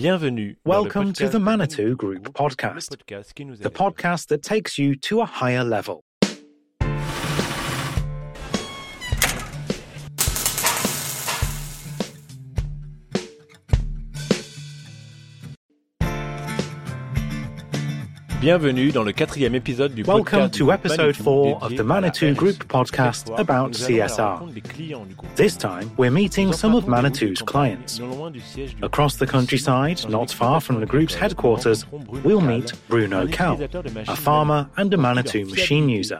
Bienvenue. Welcome to the Manitou Group podcast, the podcast that takes you to a higher level. Bienvenue dans le quatrième épisode du Welcome podcast to episode 4 of the Manitou Group podcast about nous allons à la CSR. rencontre des clients du groupe. This time, we're meeting some of empruntons des routes Manitou's clients. non loin du siège du Across the countryside, not far from the group's headquarters, agricole, nous rencontrons we'll meet Bruno un Cal, utilisateur de machines a farmer and a Manitou machine user.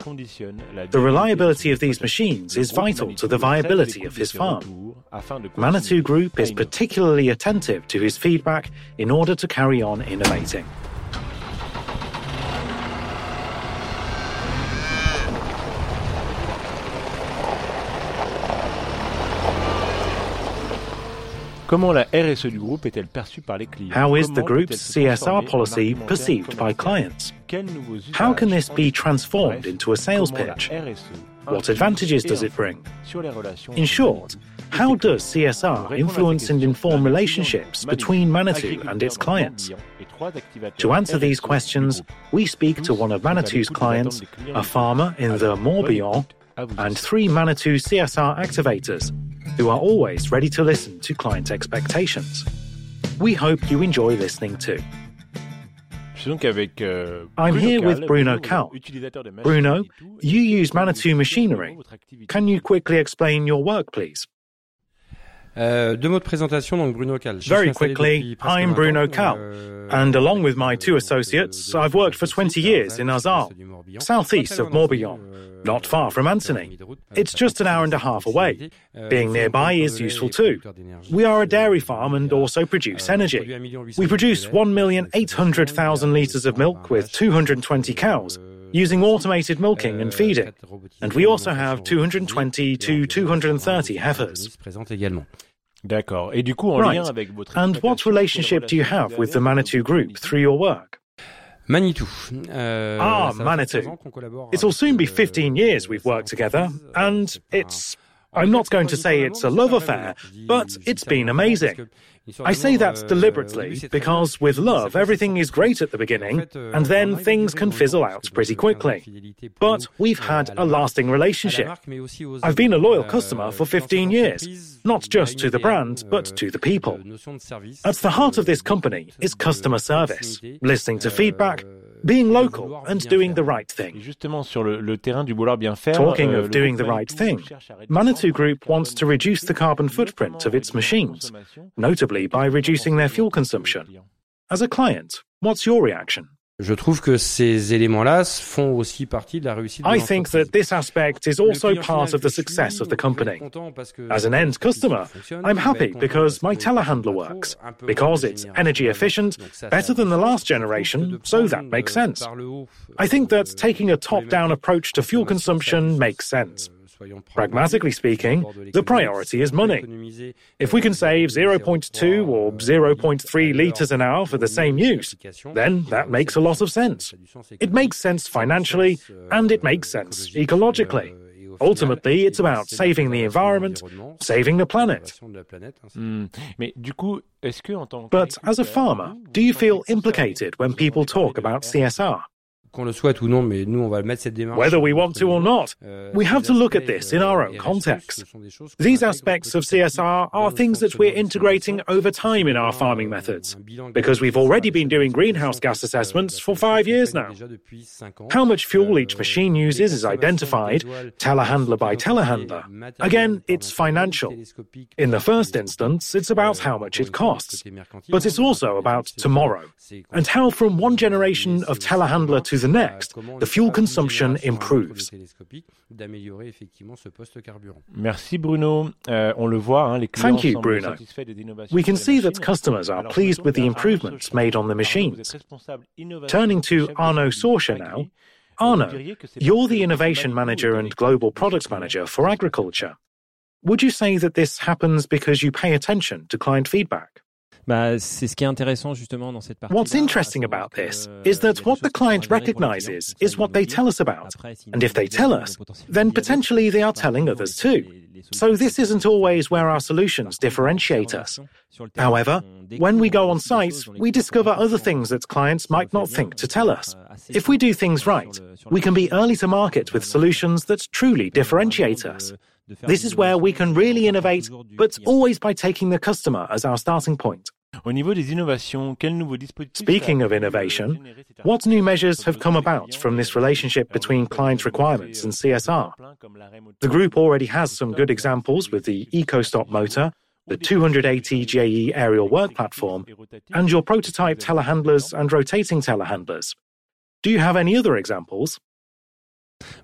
The reliability of these machines is vital to the Le groupe Manitou viability of his farm. retours afin de Manitou Group is particularly attentive to his feedback in order to carry on innovating. Comment la RSE du groupe est-elle perçue par les clients How is the group's CSR policy perceived by clients? How can this be transformed into a sales pitch? What advantages does it bring? sur les relations In short, how does CSR influence and inform relationships between Manitou and its clients? To answer these questions, we speak to one of Manitou's clients, a farmer in the Morbihan, and three Manitou CSR activators who are always ready to listen to client expectations. We hope you enjoy listening too. Je suis donc avec, euh, I'm here with Bruno Cal. utilisateur de machines Bruno, you use Manitou machinery. Can you quickly explain your work, please? Euh, deux mots de présentation, donc Bruno Cal. Very quickly, I'm Bruno Cal, euh, and along with my two associates, I've worked for 20 years in Azar, southeast of Morbihan, euh, not far from Ancenis. demi de route. It's just an hour and a half away. Being nearby is useful too. We are a dairy farm and also produce energy. We produce litres de lait, 1,800,000 litres of milk with 220 cows, using automated milking and feeding. And we also have 220 to 230 heifers. Présente également. D'accord. Et du coup, en Right. lien avec votre And what relationship do you have with the Manitou Group through your work? Manitou. Euh, Ah, Manitou. 15 ans qu'on collabore It'll soon be 15 euh, years we've worked together, and it's. I'm not going to say it's a love affair, but it's been amazing. I say that deliberately because with love, everything is great at the beginning, and then things can fizzle out pretty quickly. But we've had a lasting relationship. I've been a loyal customer for 15 years, not just to the brand, but to the people. At the heart of this company is customer service, listening to feedback, being local, and doing the right thing. justement, sur le, le terrain du vouloir bien faire. Talking euh, of doing the right thing, cherche à réduire Manitou Group wants to reduce the carbon footprint of its machines, notably by reducing their fuel consumption. As a client, what's your reaction? Je trouve que ces éléments-là font aussi partie de la réussite I think that this aspect is also part of the que je suis, success of the je vais être company. content parce que As an end customer, I'm happy because my telehandler works, because it's energy efficient, better than the last du sens. Je trouve generation, so that makes euh, sense. par le haut, I think that euh, taking a top-down approach to fuel consumption makes sense. Euh, euh, soyons Pragmatically speaking, the priority is si on peut money. If we can euh, save 0.2 or 0.3 litres an hour for the same use, then that makes a lot of sense. It makes sense financially, and it makes sense ecologically. Ultimately, it's about saving the environment, saving the planet. Hmm. Mais du coup, est-ce que en tant But as a farmer, vous, vous do you feel implicated when people talk about CSR? Qu'on le souhaite ou non, mais nous, on va mettre cette démarche. Whether we want to or not, Euh, we have to look at this in our euh, own context. ce sont des choses qu'on These aspects of petit à petit CSR are things that we're integrating over time in our farming methods, because we've already been doing greenhouse gas assessments for five years now. How much fuel each machine uses is identified, telehandler by telehandler. Again, it's financial. In the first instance, it's about how much it costs, but it's also about tomorrow, and how from one generation of telehandler to the next, the fuel consumption improves. Merci Bruno. Euh, on le voit, hein, les clients Thank you, Bruno. satisfaits des innovations We can see that customers are pleased with the tourne vers Arnaud improvements made on the Arnaud, vous machines. êtes responsable innovation Turning to Arnaud chef de Arnaud produit Socha Agri. now, Vous Arnaud, diriez que c'est you're the innovation manager and global vous products manager for agriculture. Would you say that this happens because you pay attention to client feedback? What's interesting about this is that what the client recognizes is what they tell us about. And if they tell us, then potentially they are telling others too. So this isn't always where our solutions differentiate us. However, when we go on site, we discover other things that clients might not think to tell us. If we do things right, we can be early to market with solutions that truly differentiate us. This is where we can really innovate, but always by taking the customer as our starting point. Speaking of innovation, what new measures have come about from this relationship between client requirements and CSR? The group already has some good examples with the EcoStop motor, the 280 JE aerial work platform, and your prototype telehandlers and rotating telehandlers. Do you have any other examples?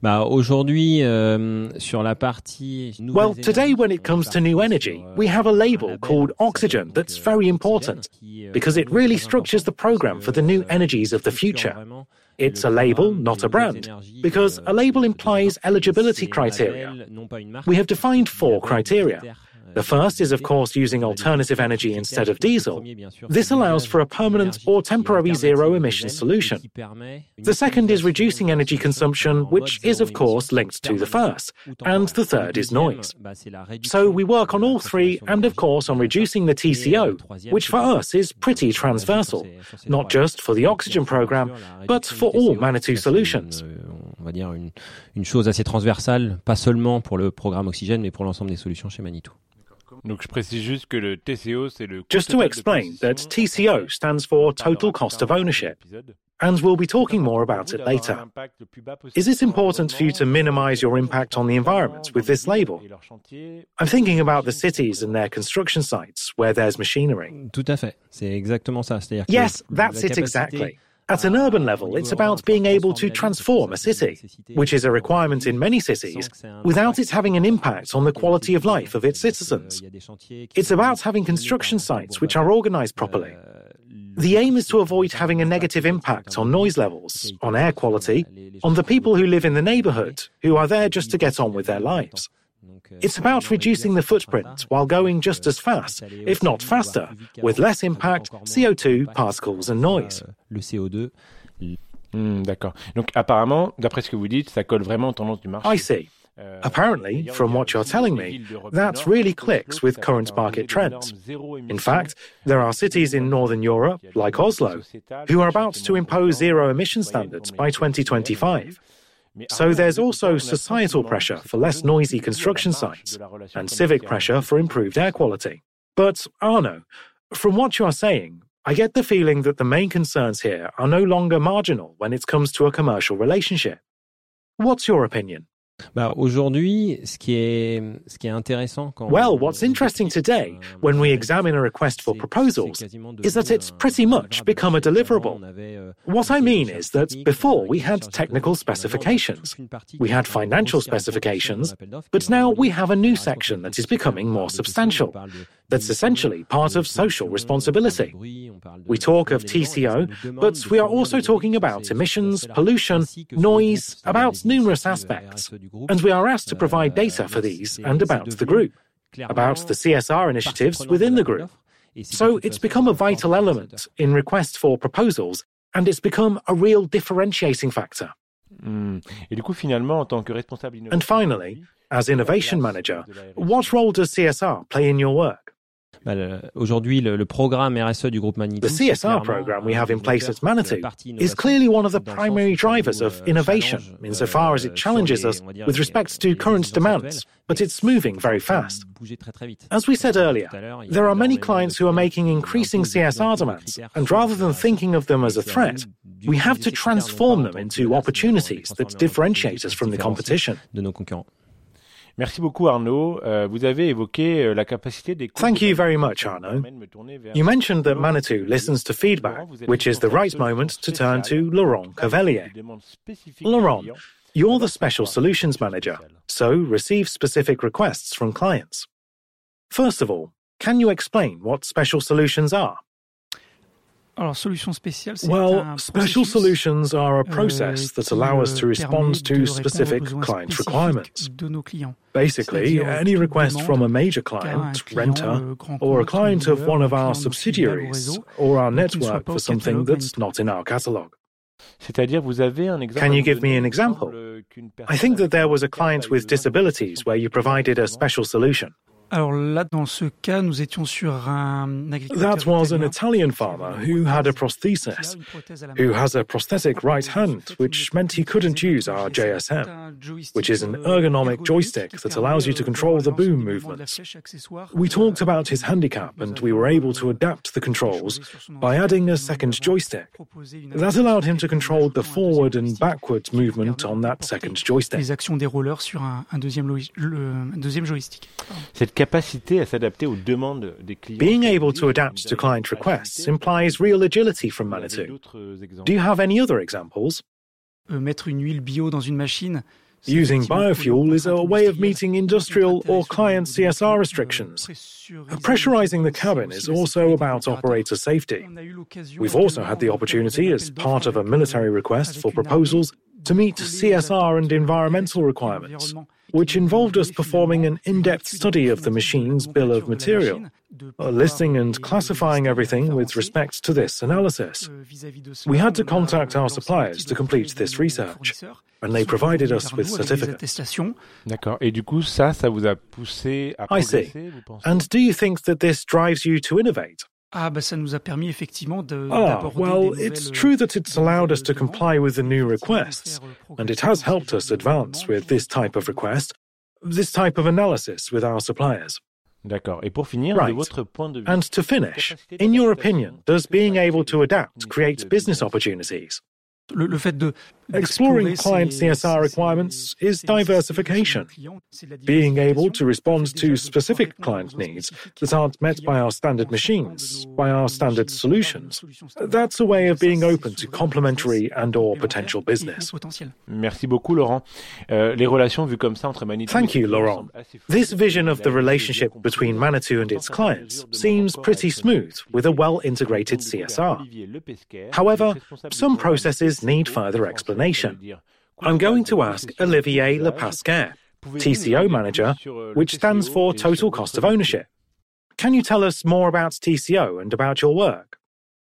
Bah, aujourd'hui, euh, sur la partie. Well, today, when it comes to new energy, we have a label called Oxygen that's very important because it really structures the program for the new energies of the future. It's a label, not a brand, because a label implies eligibility criteria. We have defined four criteria the first is, of course, using alternative energy instead of diesel. This allows for a permanent or temporary zero emission solution. The second is reducing energy consumption, which is, of course, linked to the first. And the third is noise. So we work on all three and, of course, on reducing the TCO, which for us is pretty transversal, not just for the oxygen program, but for all Manitou solutions. On va dire une, une chose assez transversale, pas seulement pour le programme Oxygène, mais pour l'ensemble des solutions chez Manitou. Just to explain that TCO stands for total cost of ownership. And we'll be talking more about it later. Is it important for you to minimize your impact on the environment with this label? I'm thinking about the cities and their construction sites where there's machinery. Tout à fait. C'est exactement ça. Yes, that's it exactly. At an urban level, it's about being able to transform a city, which is a requirement in many cities, without it having an impact on the quality of life of its citizens. It's about having construction sites which are organized properly. The aim is to avoid having a negative impact on noise levels, on air quality, on the people who live in the neighborhood, who are there just to get on with their lives. It's about reducing the footprint while going just as fast, if not faster, with less impact, CO2, particles and noise. Le CO2. Hmm, D'accord. Donc apparemment, d'après ce que vous dites, ça colle vraiment aux tendances du marché. I see. Apparently, from what you're telling me, that really clicks with current market trends. In fact, there are cities in Northern Europe, like Oslo, who are about to impose zero emission standards by 2025. So there's also societal pressure for less noisy construction sites and civic pressure for improved air quality. But Arnaud, from what you are saying, I get the feeling that the main concerns here are no longer marginal when it comes to a commercial relationship. What's your opinion? Bah, aujourd'hui, ce qui est, ce qui est intéressant quand Well, what's interesting today, when we examine a request for proposals, is that it's pretty much become a deliverable. What I mean is that before we had technical specifications, we had financial specifications, but now we have a new section that is becoming more substantial. That's essentially part of social responsibility. We talk of TCO, but we are also talking about emissions, pollution, noise, about numerous aspects. And we are asked to provide data for these and about the group, about the CSR initiatives within the group. So it's become a vital element in requests for proposals, and it's become a real differentiating factor. Mm. Et du coup, finalement, en tant que responsable And finally, as innovation manager, what role does CSR play in your work? Aujourd'hui, le, le, programme RSE du groupe Manitou. The CSR program we have in place at Manitou is clearly one of the primary drivers of innovation insofar as it challenges us with respect to current demands, but it's moving very fast. As we said earlier, there are many clients who are making increasing CSR demands, and rather than thinking of them as a threat, we have to transform them into opportunities that differentiate us from the competition. Merci beaucoup Arnaud. Euh, vous avez évoqué la capacité des Thank you very much Arnaud. You mentioned that Manitou listens to feedback, which is the right moment to turn to Laurent Cavelier. Laurent, you're the special solutions manager, so receive specific requests from clients. First of all, can you explain what special solutions are? Well, special solutions are a process that allow us to respond to specific client requirements. Basically, any request from a major client, renter, or a client of one of our subsidiaries, or our network for something that's not in our catalog. Can you give me an example? I think that there was a client with disabilities where you provided a special solution. Alors là, dans ce cas, nous étions sur un agriculteur. That was an Italian farmer who had a prosthesis, who has a prosthetic right hand, which meant he couldn't use our JSM, which is an ergonomic joystick that allows you to control the boom movements. We talked about his handicap and we were able to adapt the controls by adding a second joystick. That allowed him to control the forward and backward movement on that second joystick. Les actions des rollers sur un, un deuxième, le, un deuxième joystick. Cette capacité à s'adapter aux demandes des clients. Being able to adapt to client requests implies real agility from Manitou. Do you have any other examples? Euh, mettre une huile bio dans une machine. Using biofuel is a way of meeting industrial or client CSR restrictions. Pressurizing the cabin is also about operator safety. We've also had the opportunity, as part of a military request for proposals, to meet CSR and environmental requirements which involved us performing an in depth study of the machine's bill of material, uh, listing and classifying everything with respect to this analysis. We had to contact our suppliers to complete this research, and they provided us with certificates. D'accord. Et du coup, ça, ça vous a poussé à I see. And do you think that this drives you to innovate? Ah, bah, ça nous a permis effectivement de, ah, well, it's true that it's allowed us to comply with the new requests, and it has helped us advance with this type of request, this type of analysis with our suppliers. D'accord. Et pour finir, right. de votre point de vue, and to finish, in your opinion, does being able to adapt create business opportunities? Le, le fait de Exploring client CSR requirements is diversification. Being able to respond to specific client needs that aren't met by our standard machines, by our standard solutions. That's a way of being open to complementary and or potential business. Merci beaucoup, Laurent. Euh, les relations vues comme ça entre Manitou Thank you, Laurent. This vision of the relationship between Manitou and its clients seems pretty smooth with a well-integrated CSR. However, some processes need further explanation. I'm going to ask Olivier Lepasquet, TCO manager, which stands for Total Cost of Ownership. Can you tell us more about TCO and about your work?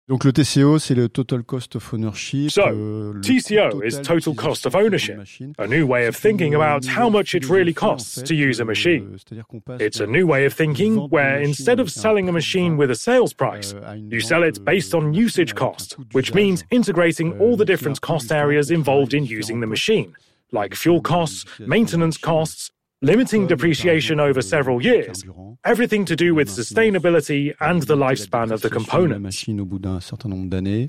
Donc le TCO, c'est le Total Cost of Ownership. So, euh, TCO is Total Cost of Ownership, a new way of thinking about how much it really costs to use a machine. It's a new way of thinking where instead of selling a machine with a sales price, you sell it based on usage cost, which means integrating all the different cost areas involved in using the machine, like fuel costs, maintenance costs, limiting depreciation over several years, everything to do with sustainability and the lifespan of the component. machine au bout d'un certain nombre d'années.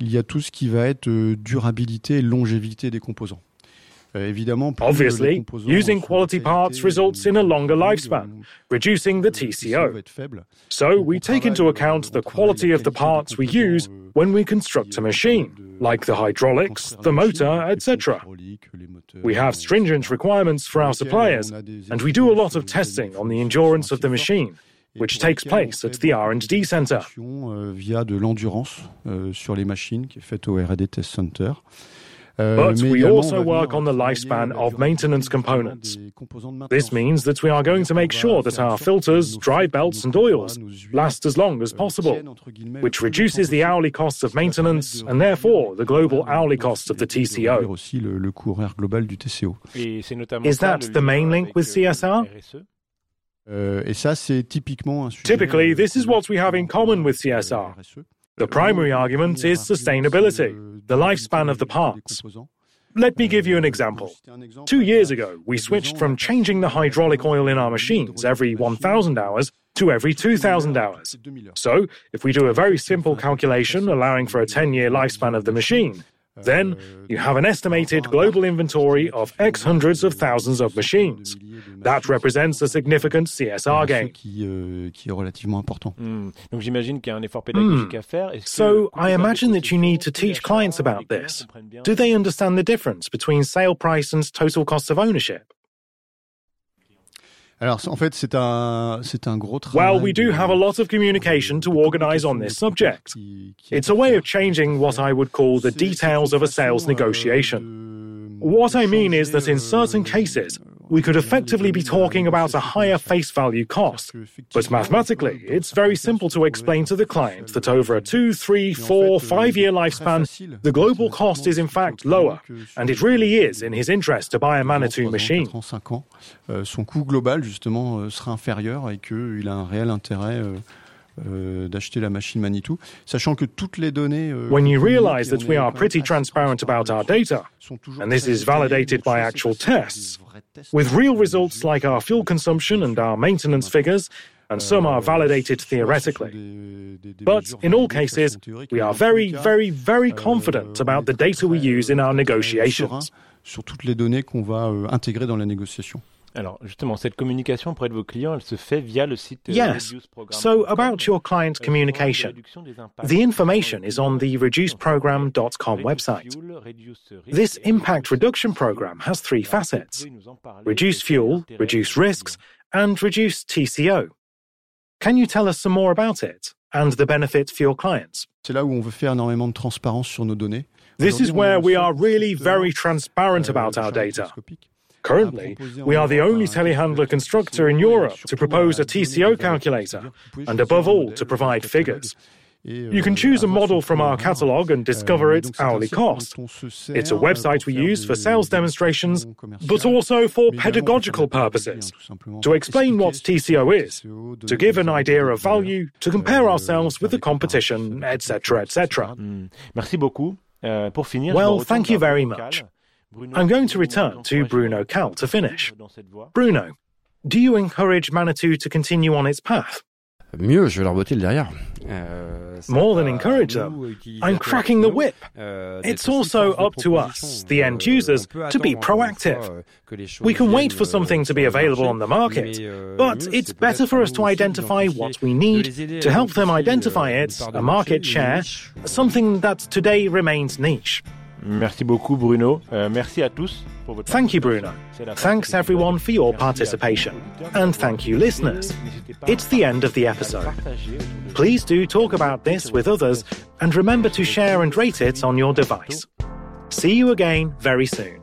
Il y a tout ce qui va être durabilité et longévité des composants. Euh, Obviously, using quality parts results in a longer lifespan, reducing the TCO. So we take into account the quality of the parts we use when we construct a machine, like the hydraulics, the motor, etc. We have stringent requirements for our suppliers, and we do a lot of testing on the endurance of the machine, which takes place at the R&D center. Via de l'endurance euh, sur les machines qui est faite au R&D Test Center. But we also work on the lifespan of maintenance components. This means that we are going to make sure that our filters, drive belts, and oils last as long as possible, which reduces the hourly costs of maintenance and therefore the global hourly cost of the TCO. Is that the main link with CSR? Euh, et ça, c'est typiquement un sujet. Typically, this is what we have in common with CSR. The primary argument is sustainability, the lifespan of the parts. Let me give you an example. Two years ago, we switched from changing the hydraulic oil in our machines every 1,000 hours to every 2,000 hours. So, if we do a very simple calculation allowing for a 10 year lifespan of the machine, then you have an estimated global inventory of X hundreds of thousands of machines. That represents a significant CSR gain. Mm. Donc j'imagine qu'il y a un effort pédagogique à faire. So I imagine that you need to teach clients about this. Do they understand the difference between sale price and total cost of ownership? Alors, en fait, c'est un, c'est un gros travail. Well, we do have a lot of communication to organize on this subject. It's a way of changing what I would call the details of a sales negotiation. What I mean is that in certain cases, we could effectively be talking about a higher face value cost. But mathematically, it's very simple to explain to the client that over a two, three, four, five year lifespan, the global cost is in fact lower, and it really is in his interest to buy a Manitou machine. Euh, son coût global, justement, euh, sera inférieur et qu'il a un réel intérêt. Euh, Euh, euh, d'acheter la machine Manitou, sachant que toutes les données. Euh, When you realize that we are pretty transparent about our data, and this is validated by actual tests, with real results like our fuel consumption and our maintenance figures, and some are validated theoretically. But in all cases, we are very, very, very confident about the data we use in our negotiations. Sur toutes les données qu'on va euh, intégrer dans la négociation. Alors, justement, cette communication auprès de vos clients, elle se fait via le site euh, Yes. So, about your client euh, communication. The information is on the reduceprogram.com website. This impact reduction program has three facets reduce fuel, reduce risks, and reduce TCO. Can you tell us some more about it and the benefit for your clients? C'est là où on veut faire énormément de transparence sur nos données. This is where we are really very transparent euh, about our data. Currently, we are the only telehandler constructor in Europe to propose a TCO calculator, and above all, to provide figures. You can choose a model from our catalogue and discover its hourly cost. It's a website we use for sales demonstrations, but also for pedagogical purposes, to explain what TCO is, to give an idea of value, to compare ourselves with the competition, etc., etc. Mm. Euh, well, thank you very much. I'm going to return to Bruno Cal to finish. Bruno, do you encourage Manitou to continue on its path? Mieux, je vais leur botter le derrière. Euh, More than encourage them. I'm cracking the whip. It's also up to us, the end users, to be proactive. We can wait for something to be available on the market, but it's better for us to identify what we need to help them identify it, a market share, something that today remains niche. Merci beaucoup, Bruno. Euh, merci à tous pour votre Thank you, Bruno. Thanks everyone for your participation. And thank you, listeners. It's the end of the episode. Please do talk about this with others and remember to share and rate it on your device. See you again very soon.